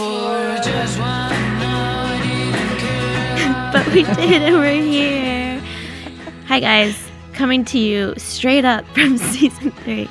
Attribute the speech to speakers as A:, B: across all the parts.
A: but we did, and we're here. Hi, guys. Coming to you straight up from season three.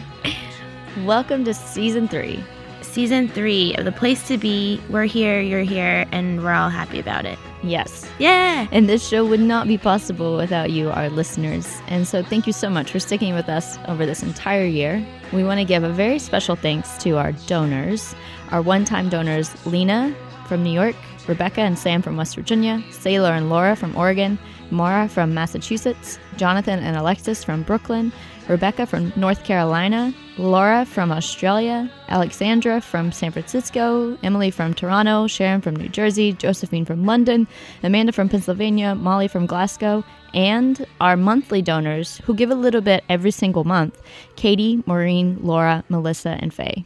B: Welcome to season three.
A: Season three of The Place to Be. We're here, you're here, and we're all happy about it.
B: Yes.
A: Yeah.
B: And this show would not be possible without you, our listeners. And so thank you so much for sticking with us over this entire year. We want to give a very special thanks to our donors, our one time donors, Lena from New York, Rebecca and Sam from West Virginia, Sailor and Laura from Oregon, Mara from Massachusetts, Jonathan and Alexis from Brooklyn, Rebecca from North Carolina, Laura from Australia, Alexandra from San Francisco, Emily from Toronto, Sharon from New Jersey, Josephine from London, Amanda from Pennsylvania, Molly from Glasgow, and our monthly donors who give a little bit every single month Katie, Maureen, Laura, Melissa, and Faye.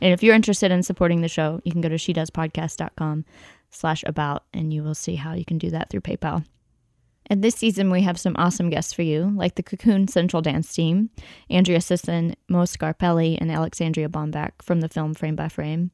B: And if you're interested in supporting the show, you can go to shedoespodcast.com slash about and you will see how you can do that through PayPal. And this season, we have some awesome guests for you, like the Cocoon Central Dance Team, Andrea Sisson, Mo Scarpelli, and Alexandria Bombach from the film Frame by Frame.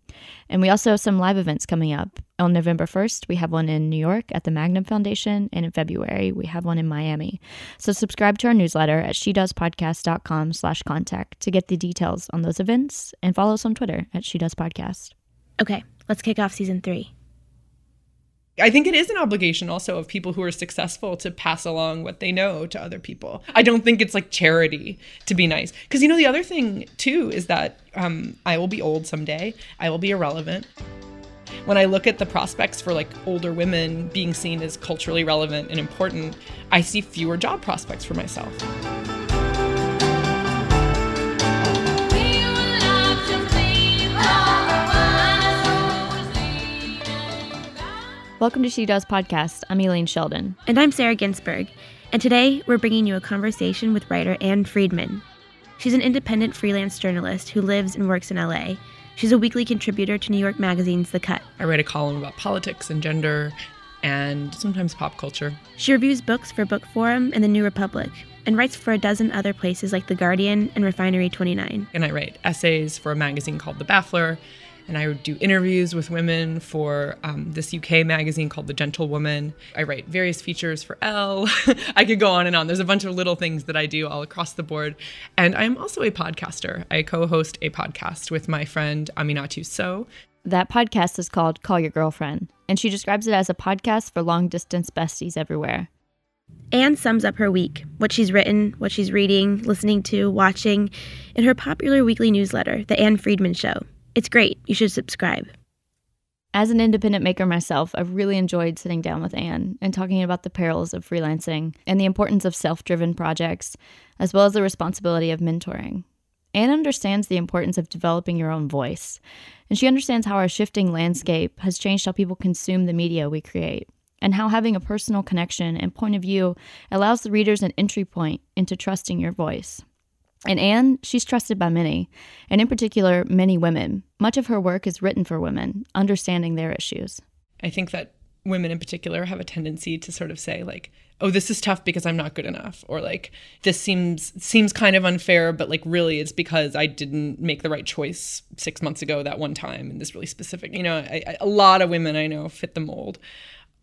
B: And we also have some live events coming up. On November 1st, we have one in New York at the Magnum Foundation, and in February, we have one in Miami. So subscribe to our newsletter at shedoespodcast.com slash contact to get the details on those events, and follow us on Twitter at shedoespodcast.
A: Okay, let's kick off season three.
C: I think it is an obligation also of people who are successful to pass along what they know to other people. I don't think it's like charity to be nice. Because, you know, the other thing too is that um, I will be old someday, I will be irrelevant. When I look at the prospects for like older women being seen as culturally relevant and important, I see fewer job prospects for myself.
B: Welcome to She Does Podcast. I'm Elaine Sheldon.
A: And I'm Sarah Ginsburg. And today we're bringing you a conversation with writer Ann Friedman. She's an independent freelance journalist who lives and works in LA. She's a weekly contributor to New York Magazine's The Cut.
C: I write a column about politics and gender and sometimes pop culture.
A: She reviews books for Bookforum and The New Republic and writes for a dozen other places like The Guardian and Refinery 29.
C: And I write essays for a magazine called The Baffler and I would do interviews with women for um, this UK magazine called The Gentlewoman. I write various features for Elle. I could go on and on. There's a bunch of little things that I do all across the board. And I'm also a podcaster. I co host a podcast with my friend Aminatou Sow.
B: That podcast is called Call Your Girlfriend, and she describes it as a podcast for long distance besties everywhere.
A: Anne sums up her week, what she's written, what she's reading, listening to, watching, in her popular weekly newsletter, The Anne Friedman Show. It's great. You should subscribe.
B: As an independent maker myself, I've really enjoyed sitting down with Anne and talking about the perils of freelancing and the importance of self driven projects, as well as the responsibility of mentoring. Anne understands the importance of developing your own voice, and she understands how our shifting landscape has changed how people consume the media we create, and how having a personal connection and point of view allows the readers an entry point into trusting your voice. And Anne, she's trusted by many, and in particular, many women. Much of her work is written for women, understanding their issues.
C: I think that women in particular have a tendency to sort of say like oh this is tough because i'm not good enough or like this seems seems kind of unfair but like really it's because i didn't make the right choice six months ago that one time in this really specific you know I, I, a lot of women i know fit the mold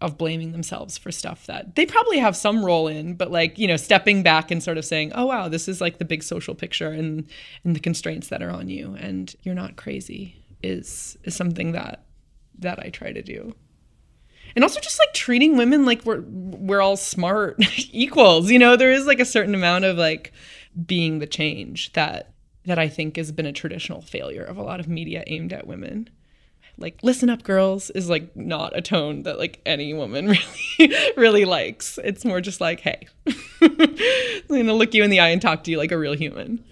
C: of blaming themselves for stuff that they probably have some role in, but like, you know, stepping back and sort of saying, "Oh wow, this is like the big social picture and and the constraints that are on you and you're not crazy." is is something that that I try to do. And also just like treating women like we're we're all smart equals, you know, there is like a certain amount of like being the change that that I think has been a traditional failure of a lot of media aimed at women like listen up girls is like not a tone that like any woman really really likes. It's more just like hey. I'm gonna look you in the eye and talk to you like a real human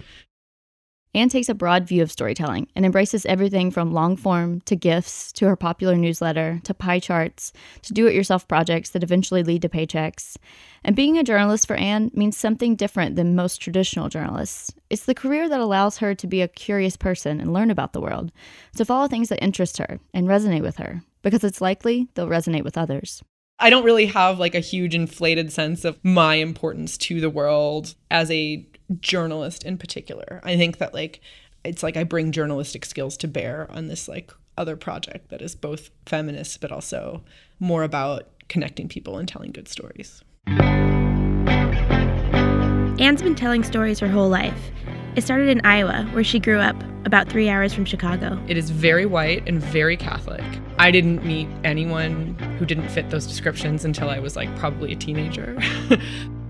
B: Anne takes a broad view of storytelling and embraces everything from long form to GIFs to her popular newsletter to pie charts to do it yourself projects that eventually lead to paychecks. And being a journalist for Anne means something different than most traditional journalists. It's the career that allows her to be a curious person and learn about the world, to follow things that interest her and resonate with her, because it's likely they'll resonate with others.
C: I don't really have like a huge inflated sense of my importance to the world as a journalist in particular. I think that like it's like I bring journalistic skills to bear on this like other project that is both feminist but also more about connecting people and telling good stories.
A: Anne's been telling stories her whole life. It started in Iowa, where she grew up, about three hours from Chicago.
C: It is very white and very Catholic. I didn't meet anyone who didn't fit those descriptions until I was like probably a teenager.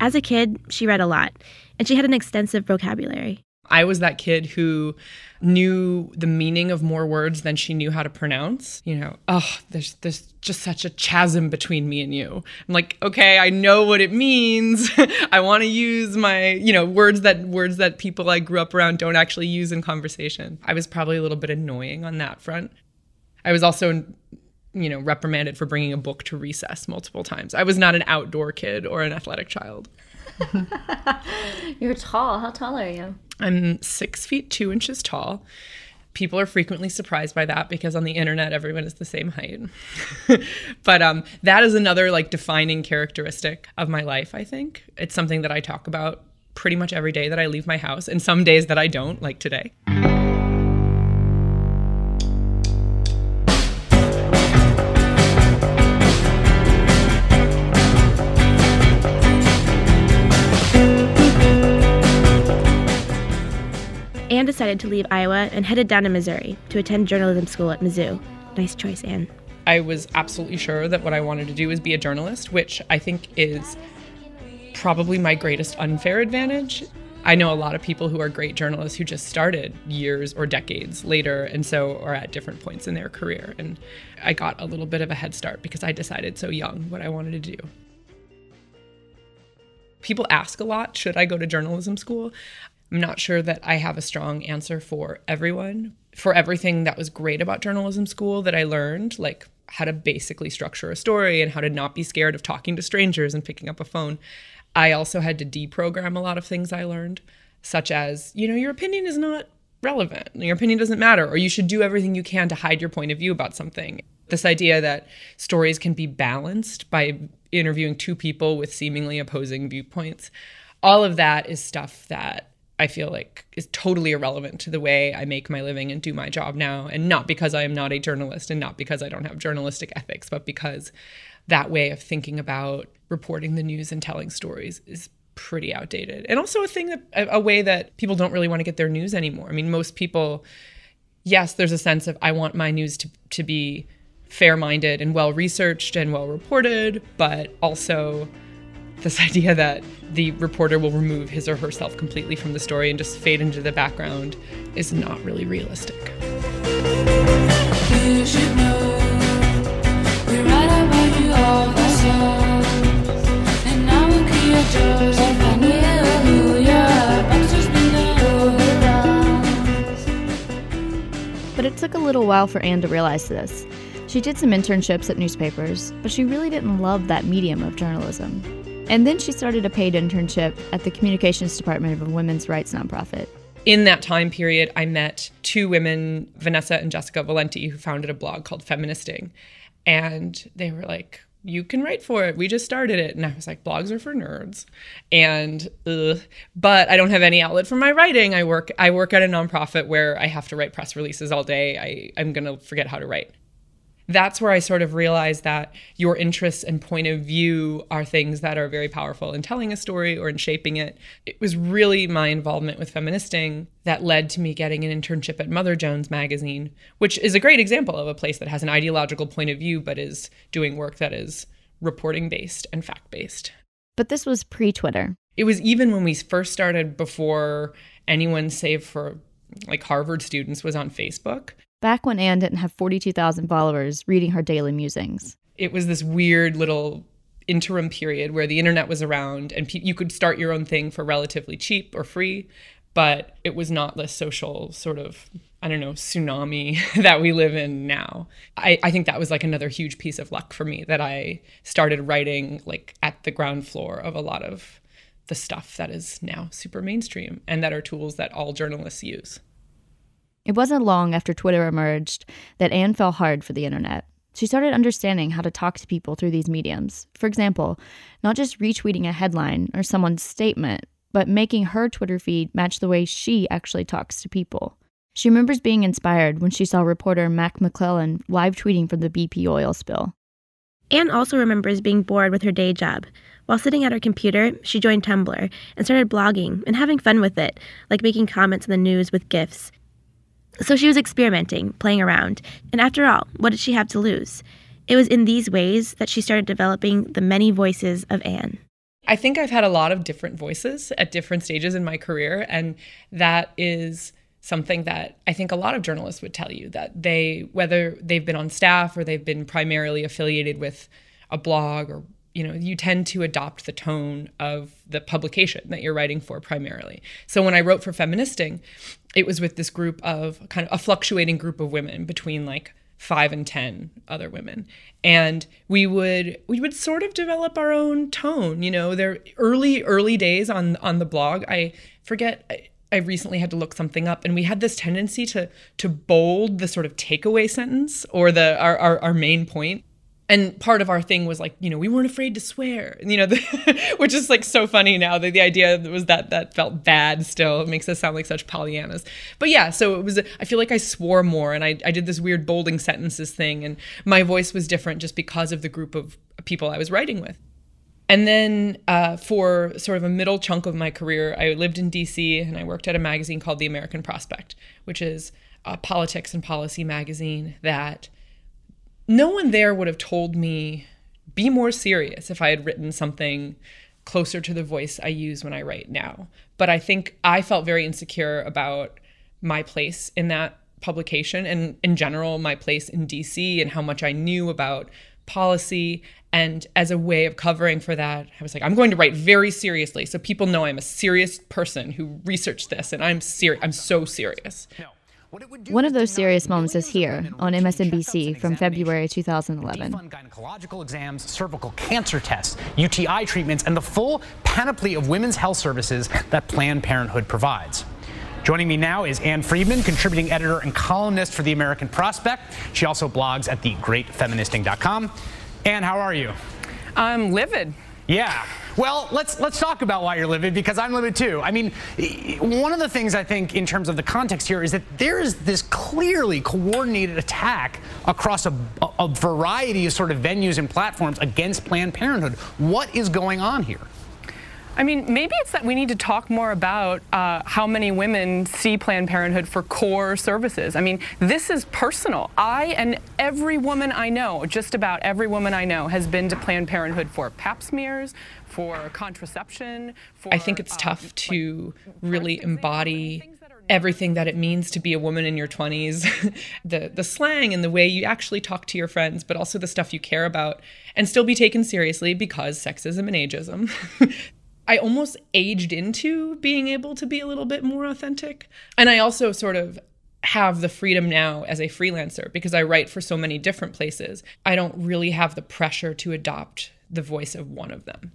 A: As a kid, she read a lot, and she had an extensive vocabulary.
C: I was that kid who knew the meaning of more words than she knew how to pronounce. You know, oh, there's there's just such a chasm between me and you. I'm like, okay, I know what it means. I want to use my, you know, words that words that people I grew up around don't actually use in conversation. I was probably a little bit annoying on that front. I was also you know, reprimanded for bringing a book to recess multiple times. I was not an outdoor kid or an athletic child.
B: You're tall. How tall are you?
C: I'm six feet two inches tall. People are frequently surprised by that because on the internet everyone is the same height. but um, that is another like defining characteristic of my life. I think it's something that I talk about pretty much every day that I leave my house, and some days that I don't, like today.
A: Decided to leave Iowa and headed down to Missouri to attend journalism school at Mizzou. Nice choice, Anne.
C: I was absolutely sure that what I wanted to do was be a journalist, which I think is probably my greatest unfair advantage. I know a lot of people who are great journalists who just started years or decades later and so are at different points in their career. And I got a little bit of a head start because I decided so young what I wanted to do. People ask a lot, should I go to journalism school? I'm not sure that I have a strong answer for everyone. For everything that was great about journalism school that I learned, like how to basically structure a story and how to not be scared of talking to strangers and picking up a phone, I also had to deprogram a lot of things I learned, such as, you know, your opinion is not relevant, your opinion doesn't matter, or you should do everything you can to hide your point of view about something. This idea that stories can be balanced by interviewing two people with seemingly opposing viewpoints, all of that is stuff that I feel like is totally irrelevant to the way I make my living and do my job now. And not because I am not a journalist and not because I don't have journalistic ethics, but because that way of thinking about reporting the news and telling stories is pretty outdated. And also a thing that a, way that people don't really want to get their news anymore. I mean, most people, yes, there's a sense of I want my news to, to be fair minded and well researched and well reported, but also this idea that the reporter will remove his or herself completely from the story and just fade into the background is not really realistic.
B: But it took a little while for Anne to realize this. She did some internships at newspapers, but she really didn't love that medium of journalism. And then she started a paid internship at the communications department of a women's rights nonprofit.
C: In that time period, I met two women, Vanessa and Jessica Valenti, who founded a blog called Feministing. And they were like, you can write for it. We just started it. And I was like, blogs are for nerds. And ugh. but I don't have any outlet for my writing. I work I work at a nonprofit where I have to write press releases all day. I, I'm gonna forget how to write that's where I sort of realized that your interests and point of view are things that are very powerful in telling a story or in shaping it. It was really my involvement with feministing that led to me getting an internship at Mother Jones magazine, which is a great example of a place that has an ideological point of view but is doing work that is reporting based and fact based.
B: But this was pre Twitter.
C: It was even when we first started before anyone save for like Harvard students was on Facebook
B: back when Anne didn't have 42,000 followers reading her daily musings.
C: It was this weird little interim period where the internet was around and pe- you could start your own thing for relatively cheap or free, but it was not the social sort of, I don't know, tsunami that we live in now. I, I think that was like another huge piece of luck for me that I started writing like at the ground floor of a lot of the stuff that is now super mainstream and that are tools that all journalists use.
B: It wasn't long after Twitter emerged that Anne fell hard for the internet. She started understanding how to talk to people through these mediums. For example, not just retweeting a headline or someone's statement, but making her Twitter feed match the way she actually talks to people. She remembers being inspired when she saw reporter Mac McClelland live tweeting from the BP oil spill.
A: Anne also remembers being bored with her day job. While sitting at her computer, she joined Tumblr and started blogging and having fun with it, like making comments on the news with GIFs. So she was experimenting, playing around, and after all, what did she have to lose? It was in these ways that she started developing the many voices of Anne.
C: I think I've had a lot of different voices at different stages in my career, and that is something that I think a lot of journalists would tell you that they, whether they've been on staff or they've been primarily affiliated with a blog or you know you tend to adopt the tone of the publication that you're writing for primarily so when i wrote for feministing it was with this group of kind of a fluctuating group of women between like five and ten other women and we would we would sort of develop our own tone you know their early early days on on the blog i forget I recently had to look something up, and we had this tendency to to bold the sort of takeaway sentence or the our, our, our main point. And part of our thing was like, you know, we weren't afraid to swear, you know, the, which is like so funny now. that the idea was that that felt bad still. It makes us sound like such Pollyannas. But yeah, so it was, I feel like I swore more and I, I did this weird bolding sentences thing. And my voice was different just because of the group of people I was writing with. And then uh, for sort of a middle chunk of my career, I lived in DC and I worked at a magazine called The American Prospect, which is a politics and policy magazine that no one there would have told me be more serious if I had written something closer to the voice I use when I write now. But I think I felt very insecure about my place in that publication and in general my place in DC and how much I knew about policy and as a way of covering for that, I was like, I'm going to write very seriously so people know I'm a serious person who researched this and I'm serious. I'm so serious.
B: One of those serious moments is here on MSNBC from February 2011.
D: Gynecological exams, cervical cancer tests, UTI treatments, and the full panoply of women's health services that Planned Parenthood provides. Joining me now is Anne Friedman, contributing editor and columnist for The American Prospect. She also blogs at thegreatfeministing.com. Anne, how are you?
C: I'm livid.
D: Yeah. Well, let's let's talk about why you're livid because I'm livid too. I mean, one of the things I think in terms of the context here is that there is this clearly coordinated attack across a, a variety of sort of venues and platforms against Planned Parenthood. What is going on here?
C: I mean, maybe it's that we need to talk more about uh, how many women see Planned Parenthood for core services. I mean, this is personal. I and every woman I know, just about every woman I know, has been to Planned Parenthood for pap smears, for contraception. For, I think it's uh, tough to like, really embody everything that it means to be a woman in your 20s the the slang and the way you actually talk to your friends but also the stuff you care about and still be taken seriously because sexism and ageism I almost aged into being able to be a little bit more authentic. And I also sort of have the freedom now as a freelancer because I write for so many different places. I don't really have the pressure to adopt the voice of one of them.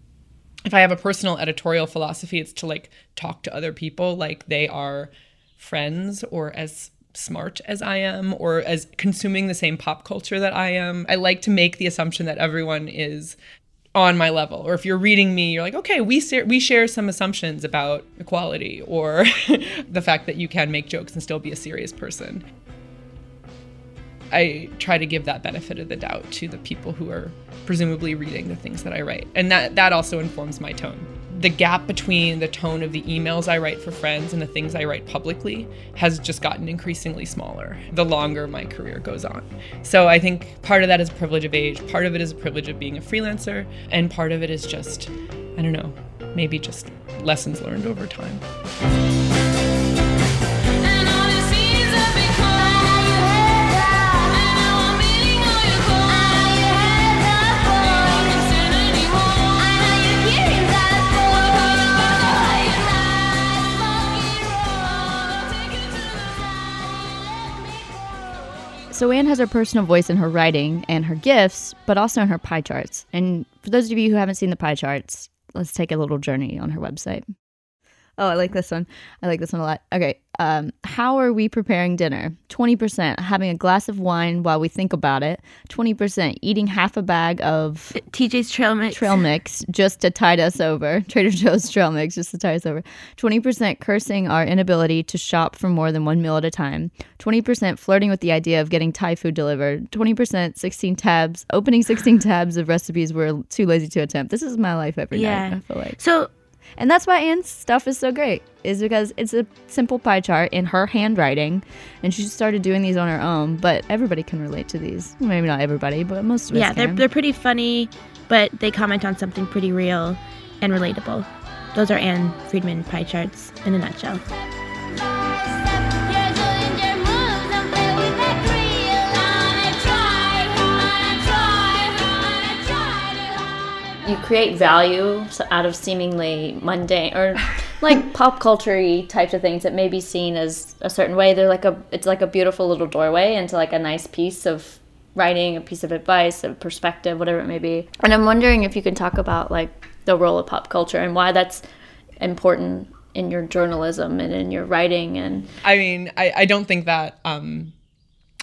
C: If I have a personal editorial philosophy, it's to like talk to other people like they are friends or as smart as I am or as consuming the same pop culture that I am. I like to make the assumption that everyone is on my level. Or if you're reading me you're like okay we we share some assumptions about equality or the fact that you can make jokes and still be a serious person. I try to give that benefit of the doubt to the people who are presumably reading the things that I write. And that that also informs my tone the gap between the tone of the emails I write for friends and the things I write publicly has just gotten increasingly smaller the longer my career goes on. So I think part of that is a privilege of age, part of it is a privilege of being a freelancer, and part of it is just, I don't know, maybe just lessons learned over time.
B: So Anne has her personal voice in her writing and her gifts, but also in her pie charts. And for those of you who haven't seen the pie charts, let's take a little journey on her website. Oh, I like this one. I like this one a lot. Okay. Um, how are we preparing dinner? 20% having a glass of wine while we think about it. 20% eating half a bag of
A: TJ's trail mix.
B: trail mix just to tide us over. Trader Joe's trail mix just to tide us over. 20% cursing our inability to shop for more than one meal at a time. 20% flirting with the idea of getting Thai food delivered. 20% 16 tabs, opening 16 tabs of recipes we're too lazy to attempt. This is my life every
A: Yeah.
B: night, I feel like.
A: So
B: And that's why Anne's stuff is so great, is because it's a simple pie chart in her handwriting, and she started doing these on her own. But everybody can relate to these. Maybe not everybody, but most of us
A: yeah, they're
B: can.
A: they're pretty funny, but they comment on something pretty real and relatable. Those are Anne Friedman pie charts in a nutshell.
B: You create value out of seemingly mundane or like pop culture types of things that may be seen as a certain way. They're like a it's like a beautiful little doorway into like a nice piece of writing, a piece of advice, a perspective, whatever it may be. And I'm wondering if you can talk about like the role of pop culture and why that's important in your journalism and in your writing and
C: I mean, I, I don't think that um,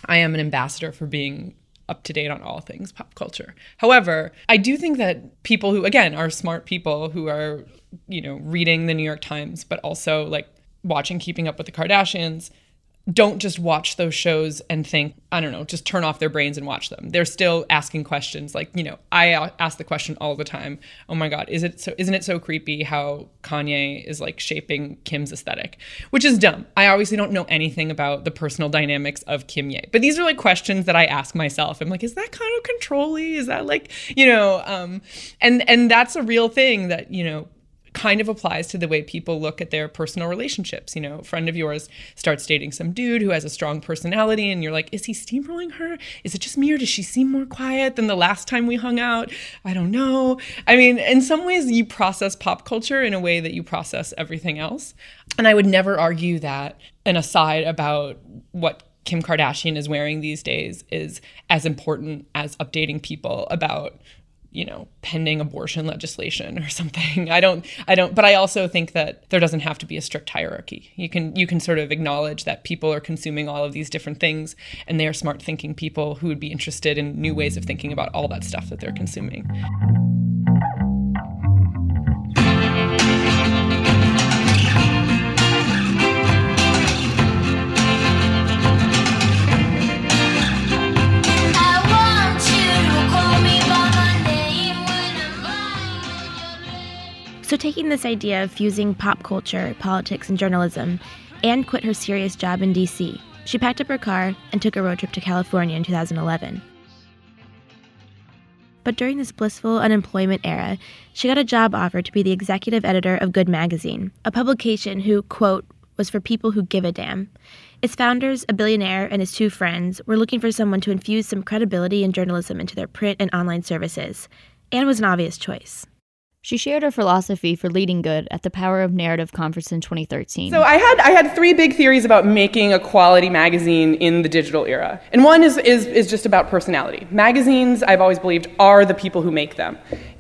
C: I am an ambassador for being up to date on all things pop culture. However, I do think that people who, again, are smart people who are, you know, reading the New York Times, but also like watching Keeping Up with the Kardashians, don't just watch those shows and think, I don't know, just turn off their brains and watch them. They're still asking questions. Like, you know, I ask the question all the time. Oh my God, is it so? Isn't it so creepy how Kanye is like shaping Kim's aesthetic? Which is dumb. I obviously don't know anything about the personal dynamics of Kimye, but these are like questions that I ask myself. I'm like, is that kind of controlly? Is that like, you know, um, and and that's a real thing that you know kind of applies to the way people look at their personal relationships. You know, a friend of yours starts dating some dude who has a strong personality, and you're like, is he steamrolling her? Is it just me, or does she seem more quiet than the last time we hung out? I don't know. I mean, in some ways, you process pop culture in a way that you process everything else. And I would never argue that an aside about what Kim Kardashian is wearing these days is as important as updating people about you know pending abortion legislation or something. I don't i don't but i also think that there doesn't have to be a strict hierarchy. You can you can sort of acknowledge that people are consuming all of these different things and they are smart thinking people who would be interested in new ways of thinking about all that stuff that they're consuming
A: So, taking this idea of fusing pop culture, politics, and journalism, Anne quit her serious job in DC. She packed up her car and took a road trip to California in 2011. But during this blissful unemployment era, she got a job offer to be the executive editor of Good Magazine, a publication who, quote, was for people who give a damn. Its founders, a billionaire and his two friends, were looking for someone to infuse some credibility and journalism into their print and online services. Anne was an obvious choice.
B: She shared her philosophy for leading good at the Power of Narrative conference in 2013.
E: So I had I had three big theories about making a quality magazine in the digital era. And one is is is just about personality. Magazines, I've always believed, are the people who make them.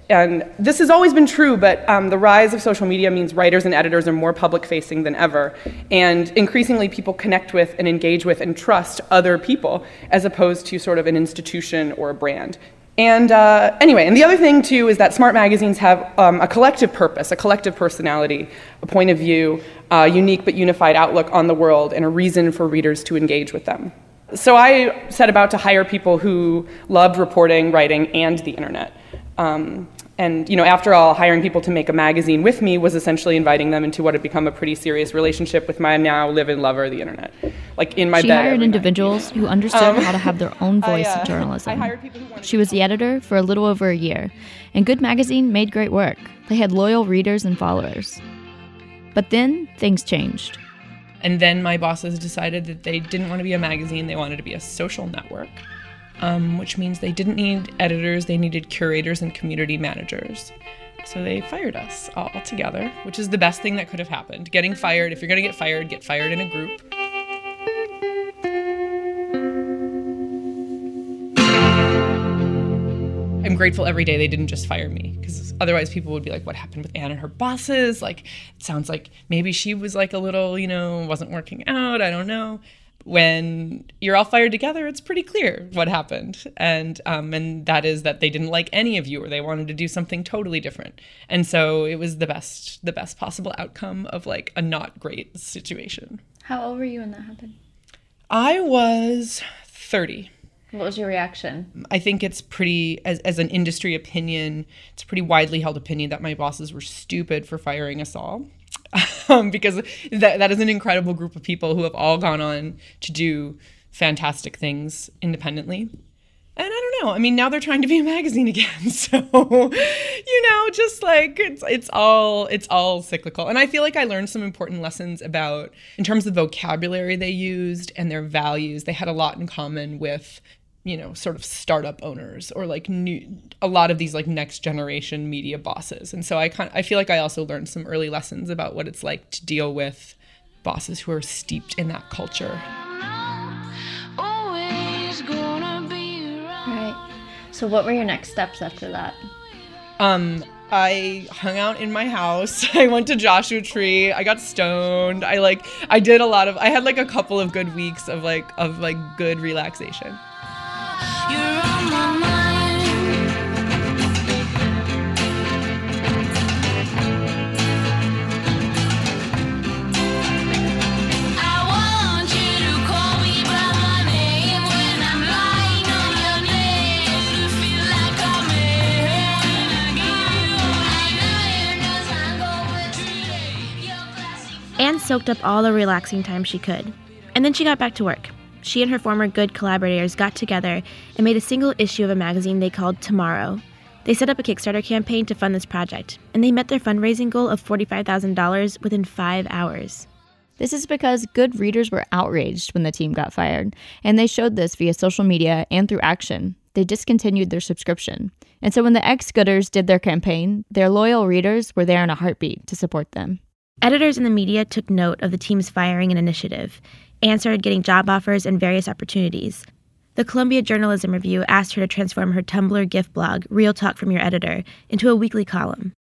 E: And this has always been true, but um, the rise of social media means writers and editors are more public facing than ever. And increasingly, people connect with and engage with and trust other people as opposed to sort of an institution or a brand. And uh, anyway, and the other thing too is that smart magazines have um, a collective purpose, a collective personality, a point of view, a unique but unified outlook on the world, and a reason for readers to engage with them. So I set about to hire people who loved reporting, writing, and the internet. Um, and you know, after all, hiring people to make a magazine with me was essentially inviting them into what had become a pretty serious relationship with my now live-in lover, the internet. Like in my
B: she
E: bed.
B: hired
E: every night.
B: individuals who understood
E: Um,
B: how to have their own
E: I,
B: voice
E: uh,
B: in journalism.
E: I hired people who
B: She was the editor for a little over a year, and Good Magazine made great work. They had loyal readers and followers. But then things changed.
C: And then my bosses decided that they didn't want to be a magazine, they wanted to be a social network, um, which means they didn't need editors, they needed curators and community managers. So they fired us all together, which is the best thing that could have happened. Getting fired, if you're going to get fired, get fired in a group. I'm grateful every day they didn't just fire me because otherwise people would be like, what happened with Anne and her bosses? Like, it sounds like maybe she was like a little, you know, wasn't working out. I don't know when you're all fired together, it's pretty clear what happened, and um, and that is that they didn't like any of you, or they wanted to do something totally different, and so it was the best the best possible outcome of like a not great situation.
B: How old were you when that happened?
C: I was thirty.
B: What was your reaction?
C: I think it's pretty, as, as an industry opinion, it's a pretty widely held opinion that my bosses were stupid for firing us all um, because that, that is an incredible group of people who have all gone on to do fantastic things independently. And I don't know. I mean, now they're trying to be a magazine again. So, you know, just like it's it's all it's all cyclical. And I feel like I learned some important lessons about in terms of vocabulary they used and their values. They had a lot in common with you know sort of startup owners or like new a lot of these like next generation media bosses and so i kind i feel like i also learned some early lessons about what it's like to deal with bosses who are steeped in that culture
B: Right. So what were your next steps after that?
C: um I hung out in my house. I went to Joshua Tree. I got stoned. I like I did a lot of I had like a couple of good weeks of like of like good relaxation.
A: Soaked up all the relaxing time she could. And then she got back to work. She and her former good collaborators got together and made a single issue of a magazine they called Tomorrow. They set up a Kickstarter campaign to fund this project, and they met their fundraising goal of $45,000 within five hours.
B: This is because good readers were outraged when the team got fired, and they showed this via social media and through action. They discontinued their subscription. And so when the ex Gooders did their campaign, their loyal readers were there in a heartbeat to support them.
A: Editors in the media took note of the team's firing and initiative. Anne started getting job offers and various opportunities. The Columbia Journalism Review asked her to transform her Tumblr GIF blog, Real Talk from Your Editor, into a weekly column.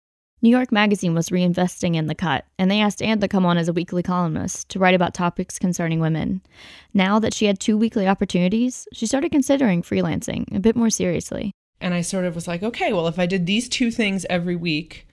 B: New York Magazine was reinvesting in the cut, and they asked Anne to come on as a weekly columnist to write about topics concerning women. Now that she had two weekly opportunities, she started considering freelancing a bit more seriously.
C: And I sort of was like, okay, well, if I did these two things every week,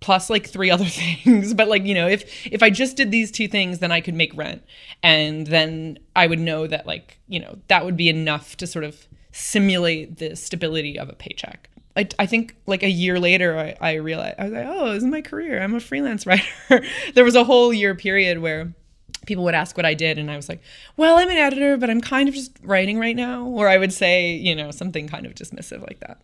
C: plus like three other things but like you know if if i just did these two things then i could make rent and then i would know that like you know that would be enough to sort of simulate the stability of a paycheck i, I think like a year later I, I realized i was like oh this is my career i'm a freelance writer there was a whole year period where people would ask what I did, and I was like, well, I'm an editor, but I'm kind of just writing right now. Or I would say, you know, something kind of dismissive like that.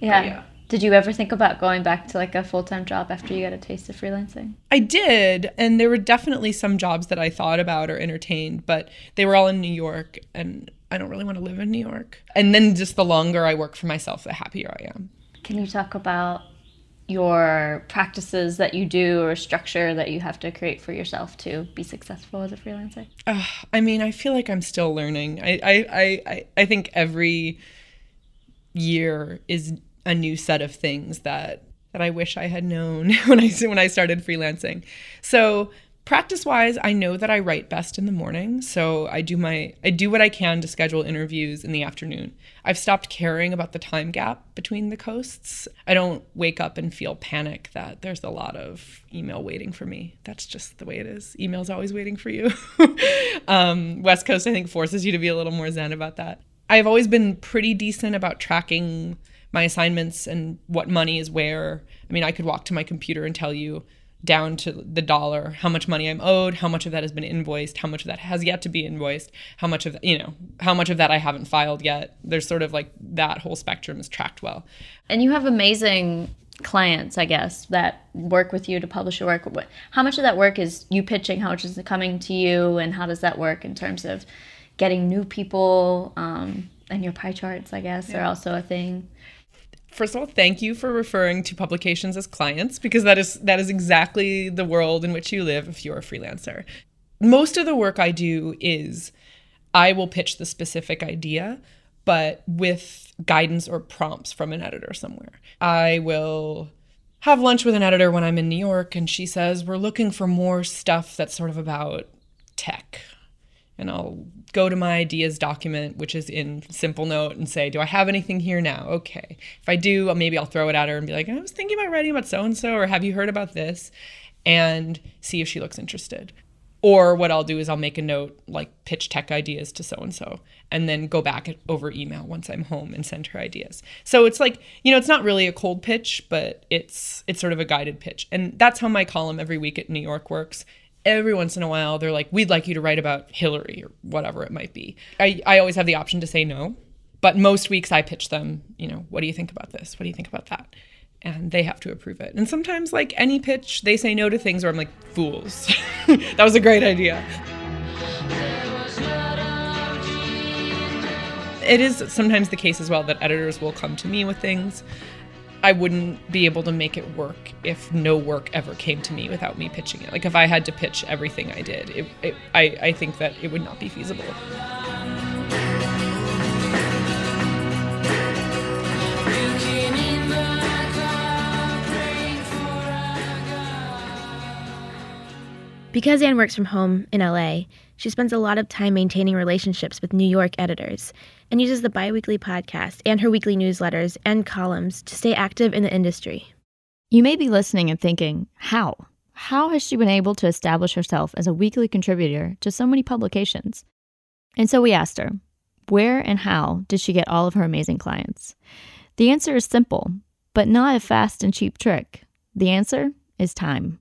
B: Yeah.
C: yeah.
B: Did you ever think about going back to like a full time job after you got a taste of freelancing?
C: I did, and there were definitely some jobs that I thought about or entertained, but they were all in New York, and I don't really want to live in New York. And then just the longer I work for myself, the happier I am.
B: Can you talk about your practices that you do or structure that you have to create for yourself to be successful as a freelancer?
C: Uh, I mean, I feel like I'm still learning. I, I, I, I think every year is a new set of things that that I wish I had known when I when I started freelancing. So practice wise, I know that I write best in the morning. So I do my I do what I can to schedule interviews in the afternoon. I've stopped caring about the time gap between the coasts. I don't wake up and feel panic that there's a lot of email waiting for me. That's just the way it is. Email's always waiting for you. um, West Coast, I think, forces you to be a little more zen about that. I've always been pretty decent about tracking my assignments and what money is where. I mean, I could walk to my computer and tell you down to the dollar how much money I'm owed, how much of that has been invoiced, how much of that has yet to be invoiced, how much of that, you know, how much of that I haven't filed yet. There's sort of like that whole spectrum is tracked well.
B: And you have amazing clients, I guess, that work with you to publish your work. How much of that work is you pitching? How much is it coming to you? And how does that work in terms of getting new people? Um, and your pie charts, I guess, yeah. are also a thing
C: first of all, thank you for referring to publications as clients because that is that is exactly the world in which you live if you're a freelancer. Most of the work I do is I will pitch the specific idea, but with guidance or prompts from an editor somewhere. I will have lunch with an editor when I'm in New York and she says, We're looking for more stuff that's sort of about tech. And I'll go to my ideas document, which is in Simplenote, and say, Do I have anything here now? Okay. If I do, maybe I'll throw it at her and be like, I was thinking about writing about so and so, or have you heard about this? And see if she looks interested. Or what I'll do is I'll make a note, like pitch tech ideas to so and so, and then go back over email once I'm home and send her ideas. So it's like, you know, it's not really a cold pitch, but it's it's sort of a guided pitch. And that's how my column every week at New York works. Every once in a while, they're like, we'd like you to write about Hillary or whatever it might be. I, I always have the option to say no, but most weeks I pitch them, you know, what do you think about this? What do you think about that? and they have to approve it. And sometimes, like any pitch, they say no to things where I'm like, fools. that was a great idea. It is sometimes the case as well that editors will come to me with things. I wouldn't be able to make it work if no work ever came to me without me pitching it. Like if I had to pitch everything I did, it, it, I, I think that it would not be feasible.
A: Because Anne works from home in LA, she spends a lot of time maintaining relationships with New York editors and uses the biweekly podcast and her weekly newsletters and columns to stay active in the industry.
B: You may be listening and thinking, how? How has she been able to establish herself as a weekly contributor to so many publications? And so we asked her, where and how did she get all of her amazing clients? The answer is simple, but not a fast and cheap trick. The answer is time.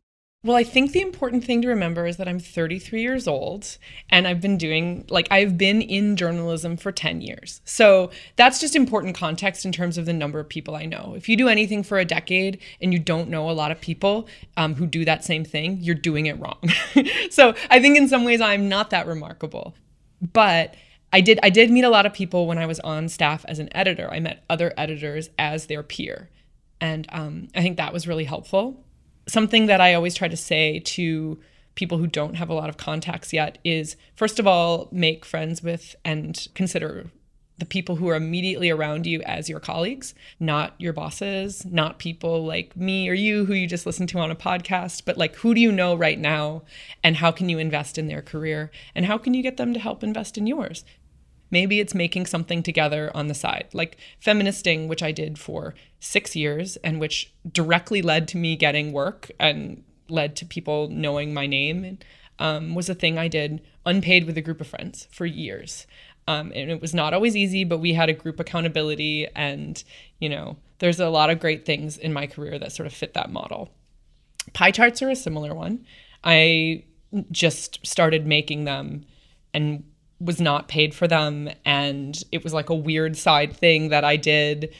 C: Well, I think the important thing to remember is that I'm 33 years old and I've been doing, like, I've been in journalism for 10 years. So that's just important context in terms of the number of people I know. If you do anything for a decade and you don't know a lot of people um, who do that same thing, you're doing it wrong. so I think in some ways I'm not that remarkable. But I did I did meet a lot of people when I was on staff as an editor. I met other editors as their peer. And um, I think that was really helpful something that I always try to say to people who don't have a lot of contacts yet is first of all, make friends with and consider the people who are immediately around you as your colleagues, not your bosses, not people like me or you who you just listen to on a podcast, but like who do you know right now and how can you invest in their career and how can you get them to help invest in yours? Maybe it's making something together on the side, like feministing, which I did for six years and which directly led to me getting work and led to people knowing my name. Um, was a thing I did unpaid with a group of friends for years. Um, and it was not always easy, but we had a group accountability. And, you know, there's a lot of great things in my career that sort of fit that model. Pie charts are a similar one. I just started making them and was not paid for them and it was like a weird side thing that I did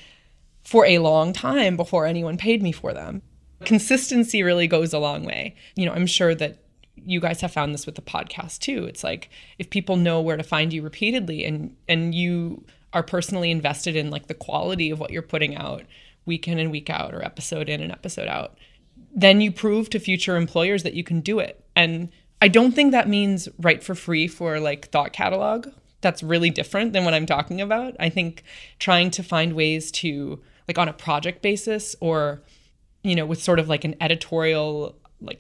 C: for a long time before anyone paid me for them. Consistency really goes a long way. You know, I'm sure that you guys have found this with the podcast too. It's like if people know where to find you repeatedly and and you are personally invested in like the quality of what you're putting out week in and week out or episode in and episode out, then you prove to future employers that you can do it. And I don't think that means write for free for like thought catalog. That's really different than what I'm talking about. I think trying to find ways to like on a project basis or you know with sort of like an editorial like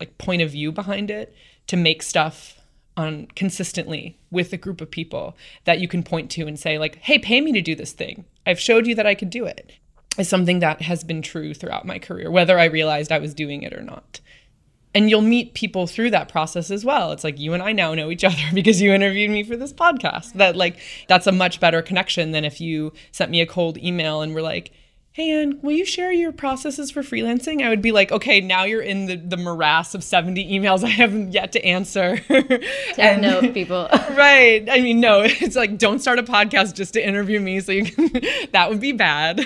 C: like point of view behind it to make stuff on consistently with a group of people that you can point to and say like hey pay me to do this thing i've showed you that i could do it is something that has been true throughout my career whether i realized i was doing it or not and you'll meet people through that process as well. It's like you and I now know each other because you interviewed me for this podcast. That like that's a much better connection than if you sent me a cold email and were like, hey Anne, will you share your processes for freelancing? I would be like, okay, now you're in the, the morass of 70 emails I haven't yet to answer.
B: and no people.
C: right. I mean, no, it's like, don't start a podcast just to interview me. So you can, that would be bad.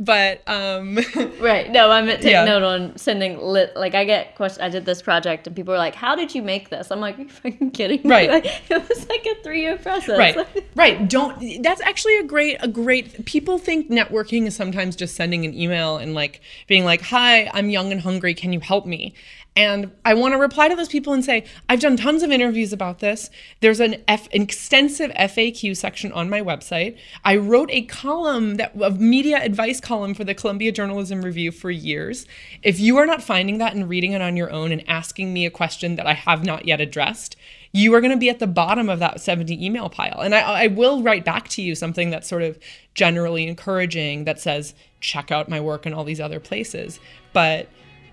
C: but, um,
B: right. No, I'm at take yeah. note on sending lit. Like I get questions. I did this project and people are like, how did you make this? I'm like, are you fucking kidding me?
C: Right.
B: Like, it was like a three year process.
C: Right. right. Don't, that's actually a great, a great, people think networking is sometimes just just sending an email and like being like, "Hi, I'm young and hungry. Can you help me?" And I want to reply to those people and say, I've done tons of interviews about this. There's an, F, an extensive FAQ section on my website. I wrote a column that a media advice column for the Columbia Journalism Review for years. If you are not finding that and reading it on your own and asking me a question that I have not yet addressed, you are going to be at the bottom of that 70 email pile. And I, I will write back to you something that's sort of generally encouraging that says, check out my work in all these other places. But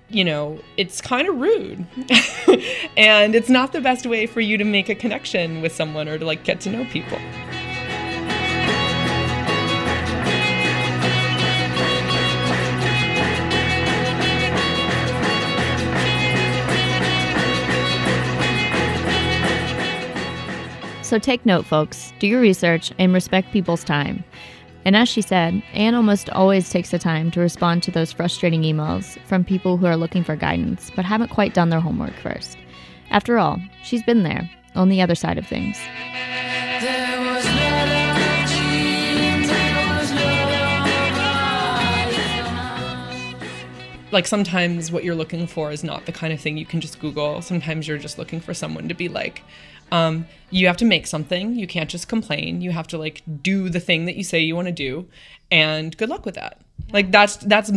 C: you know, it's kind of rude. and it's not the best way for you to make a connection with someone or to like get to know people.
B: So take note, folks. Do your research and respect people's time. And as she said, Anne almost always takes the time to respond to those frustrating emails from people who are looking for guidance but haven't quite done their homework first. After all, she's been there, on the other side of things.
C: like sometimes what you're looking for is not the kind of thing you can just Google. Sometimes you're just looking for someone to be like, um, you have to make something. You can't just complain. You have to like do the thing that you say you want to do, and good luck with that. Like that's that's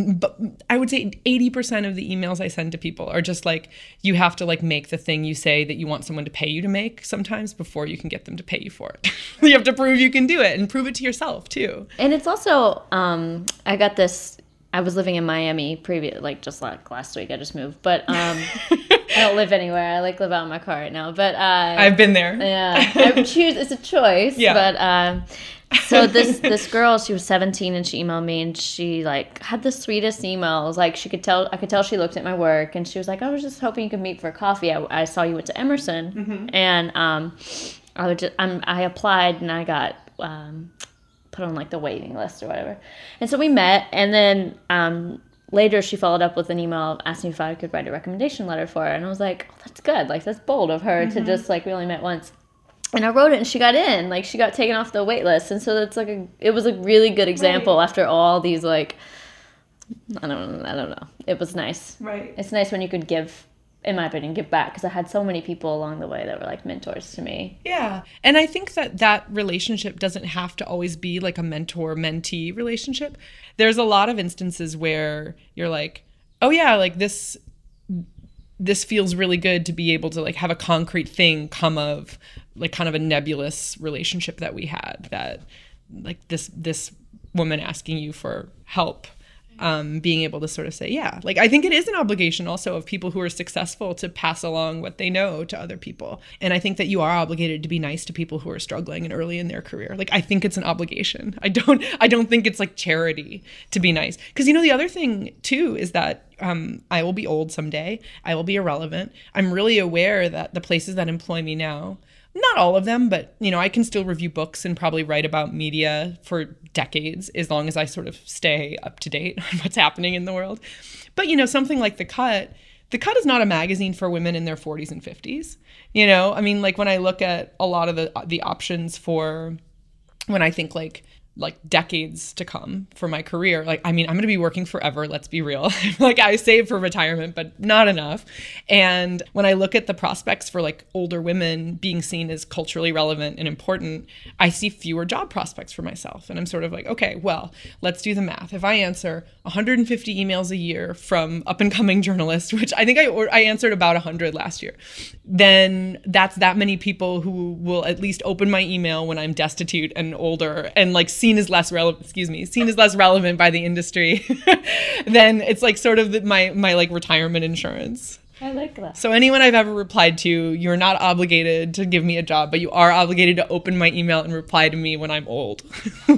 C: I would say 80% of the emails I send to people are just like you have to like make the thing you say that you want someone to pay you to make sometimes before you can get them to pay you for it. you have to prove you can do it and prove it to yourself too.
B: And it's also um I got this I was living in Miami previous, like just like last week. I just moved, but um, I don't live anywhere. I like live out in my car right now. But uh,
C: I've been there.
B: Yeah, I choose. It's a choice.
C: Yeah.
B: But um, so this this girl, she was 17, and she emailed me, and she like had the sweetest emails. Like she could tell, I could tell she looked at my work, and she was like, "I was just hoping you could meet for coffee. I, I saw you went to Emerson, mm-hmm. and um, I would just, I'm, I applied, and I got." Um, put on like the waiting list or whatever. And so we met, and then um, later she followed up with an email asking if I could write a recommendation letter for her. And I was like, oh, that's good. Like, that's bold of her mm-hmm. to just like, we only met once. And I wrote it and she got in. Like, she got taken off the wait list. And so it's like a, it was a really good example right. after all these like, I don't, I don't know. It was nice.
C: Right.
B: It's nice when you could give in my opinion, give back because I had so many people along the way that were like mentors to me.
C: Yeah. And I think that that relationship doesn't have to always be like a mentor mentee relationship. There's a lot of instances where you're like, oh, yeah, like this. This feels really good to be able to like have a concrete thing come of like kind of a nebulous relationship that we had that like this this woman asking you for help um, being able to sort of say, yeah, like I think it is an obligation also of people who are successful to pass along what they know to other people. And I think that you are obligated to be nice to people who are struggling and early in their career. Like I think it's an obligation. I don't I don't think it's like charity to be nice. Because you know the other thing too is that um, I will be old someday. I will be irrelevant. I'm really aware that the places that employ me now not all of them, but you know, I can still review books and probably write about media for decades as long as I sort of stay up to date on what's happening in the world. But you know, something like The Cut, The Cut is not a magazine for women in their 40s and 50s. You know, I mean, like when I look at a lot of the the options for when I think like like decades to come for my career. Like, I mean, I'm going to be working forever. Let's be real. like, I save for retirement, but not enough. And when I look at the prospects for like older women being seen as culturally relevant and important, I see fewer job prospects for myself. And I'm sort of like, okay, well, let's do the math. If I answer 150 emails a year from up and coming journalists, which I think I, I answered about 100 last year, then that's that many people who will at least open my email when I'm destitute and older and like seen as less relevant excuse me seen as less relevant by the industry then it's like sort of the, my my like retirement insurance
B: I like that.
C: So anyone I've ever replied to, you're not obligated to give me a job, but you are obligated to open my email and reply to me when I'm old.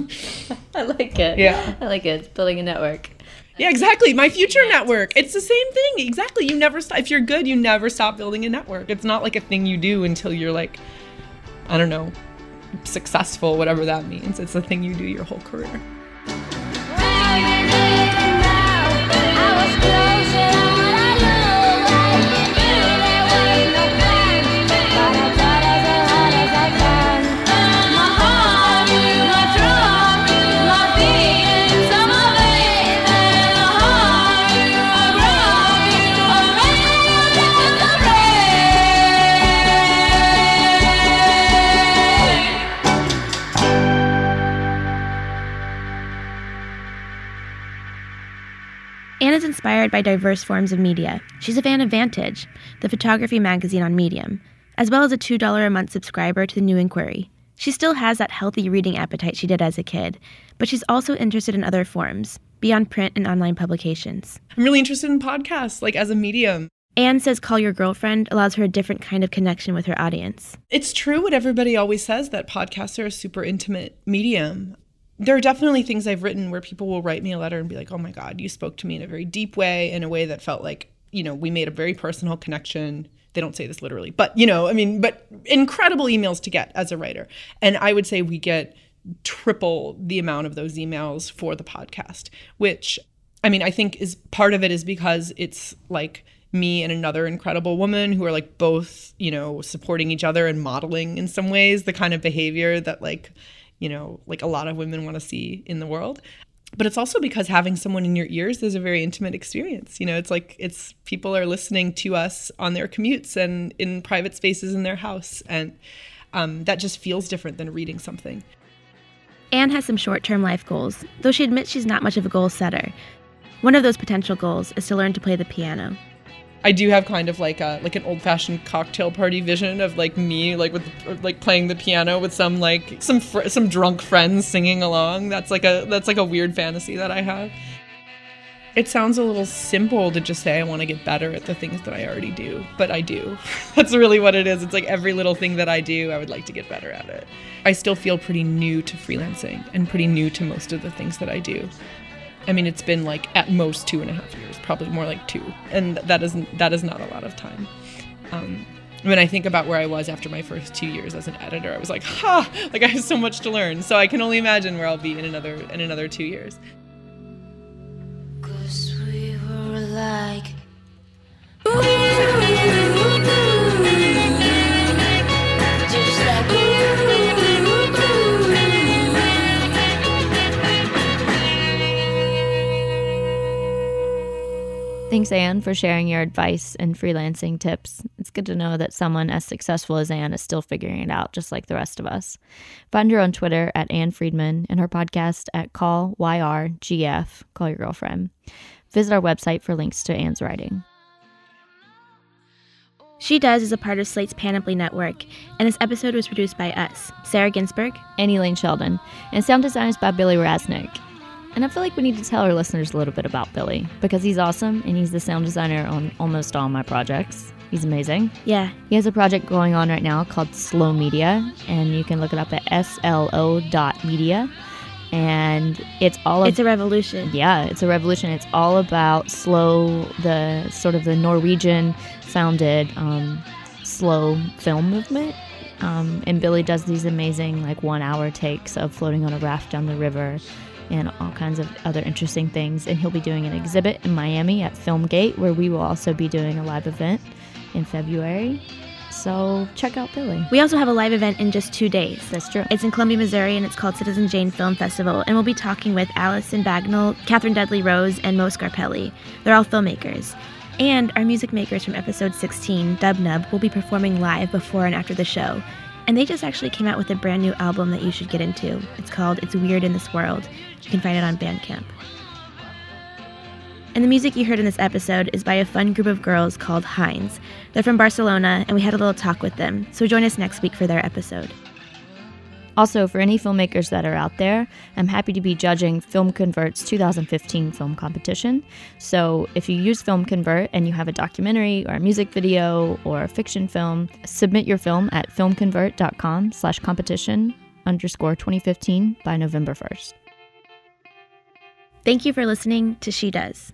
B: I like it.
C: Yeah.
B: I like it. It's building a network.
C: Yeah, exactly. My future network. It's the same thing. Exactly. You never stop. If you're good, you never stop building a network. It's not like a thing you do until you're like, I don't know, successful, whatever that means. It's the thing you do your whole career.
A: Inspired by diverse forms of media. She's a fan of Vantage, the photography magazine on Medium, as well as a $2 a month subscriber to the New Inquiry. She still has that healthy reading appetite she did as a kid, but she's also interested in other forms, beyond print and online publications.
C: I'm really interested in podcasts, like as a medium.
A: Anne says Call Your Girlfriend allows her a different kind of connection with her audience.
C: It's true what everybody always says that podcasts are a super intimate medium. There are definitely things I've written where people will write me a letter and be like, oh my God, you spoke to me in a very deep way, in a way that felt like, you know, we made a very personal connection. They don't say this literally, but, you know, I mean, but incredible emails to get as a writer. And I would say we get triple the amount of those emails for the podcast, which I mean, I think is part of it is because it's like, me and another incredible woman who are like both, you know, supporting each other and modeling in some ways the kind of behavior that like, you know, like a lot of women want to see in the world. But it's also because having someone in your ears is a very intimate experience. You know, it's like it's people are listening to us on their commutes and in private spaces in their house. And um, that just feels different than reading something.
A: Anne has some short term life goals, though she admits she's not much of a goal setter. One of those potential goals is to learn to play the piano.
C: I do have kind of like a like an old fashioned cocktail party vision of like me like with like playing the piano with some like some fr- some drunk friends singing along. That's like a that's like a weird fantasy that I have. It sounds a little simple to just say I want to get better at the things that I already do, but I do. That's really what it is. It's like every little thing that I do, I would like to get better at it. I still feel pretty new to freelancing and pretty new to most of the things that I do. I mean, it's been like at most two and a half years, probably more like two, and that isn't that is not a lot of time. Um, when I think about where I was after my first two years as an editor, I was like, ha, like I have so much to learn. So I can only imagine where I'll be in another in another two years. Cause we were like.
B: Thanks, Anne, for sharing your advice and freelancing tips. It's good to know that someone as successful as Anne is still figuring it out, just like the rest of us. Find her on Twitter at Anne Friedman and her podcast at Call YRGF, Call Your Girlfriend. Visit our website for links to Anne's writing.
A: She Does is a part of Slate's Panoply Network, and this episode was produced by us, Sarah Ginsberg,
B: and Elaine Sheldon, and sound design is by Billy Raznick. And I feel like we need to tell our listeners a little bit about Billy because he's awesome and he's the sound designer on almost all my projects. He's amazing.
A: Yeah.
B: He has a project going on right now called Slow Media, and you can look it up at slo.media. And it's all
A: It's a revolution.
B: Yeah, it's a revolution. It's all about slow, the sort of the Norwegian founded um, slow film movement. Um, and Billy does these amazing, like, one hour takes of floating on a raft down the river and all kinds of other interesting things. And he'll be doing an exhibit in Miami at Filmgate, where we will also be doing a live event in February. So check out Billy.
A: We also have a live event in just two days.
B: That's true.
A: It's in Columbia, Missouri, and it's called Citizen Jane Film Festival. And we'll be talking with Allison Bagnall, Catherine Dudley Rose, and Mo Scarpelli. They're all filmmakers. And our music makers from episode 16, Dub Nub, will be performing live before and after the show. And they just actually came out with a brand new album that you should get into. It's called It's Weird in This World. You can find it on Bandcamp. And the music you heard in this episode is by a fun group of girls called Hinds. They're from Barcelona, and we had a little talk with them, so join us next week for their episode.
B: Also, for any filmmakers that are out there, I'm happy to be judging Film Convert's 2015 film competition. So, if you use Film Convert and you have a documentary or a music video or a fiction film, submit your film at filmconvert.com slash competition underscore 2015 by November 1st.
A: Thank you for listening to She Does.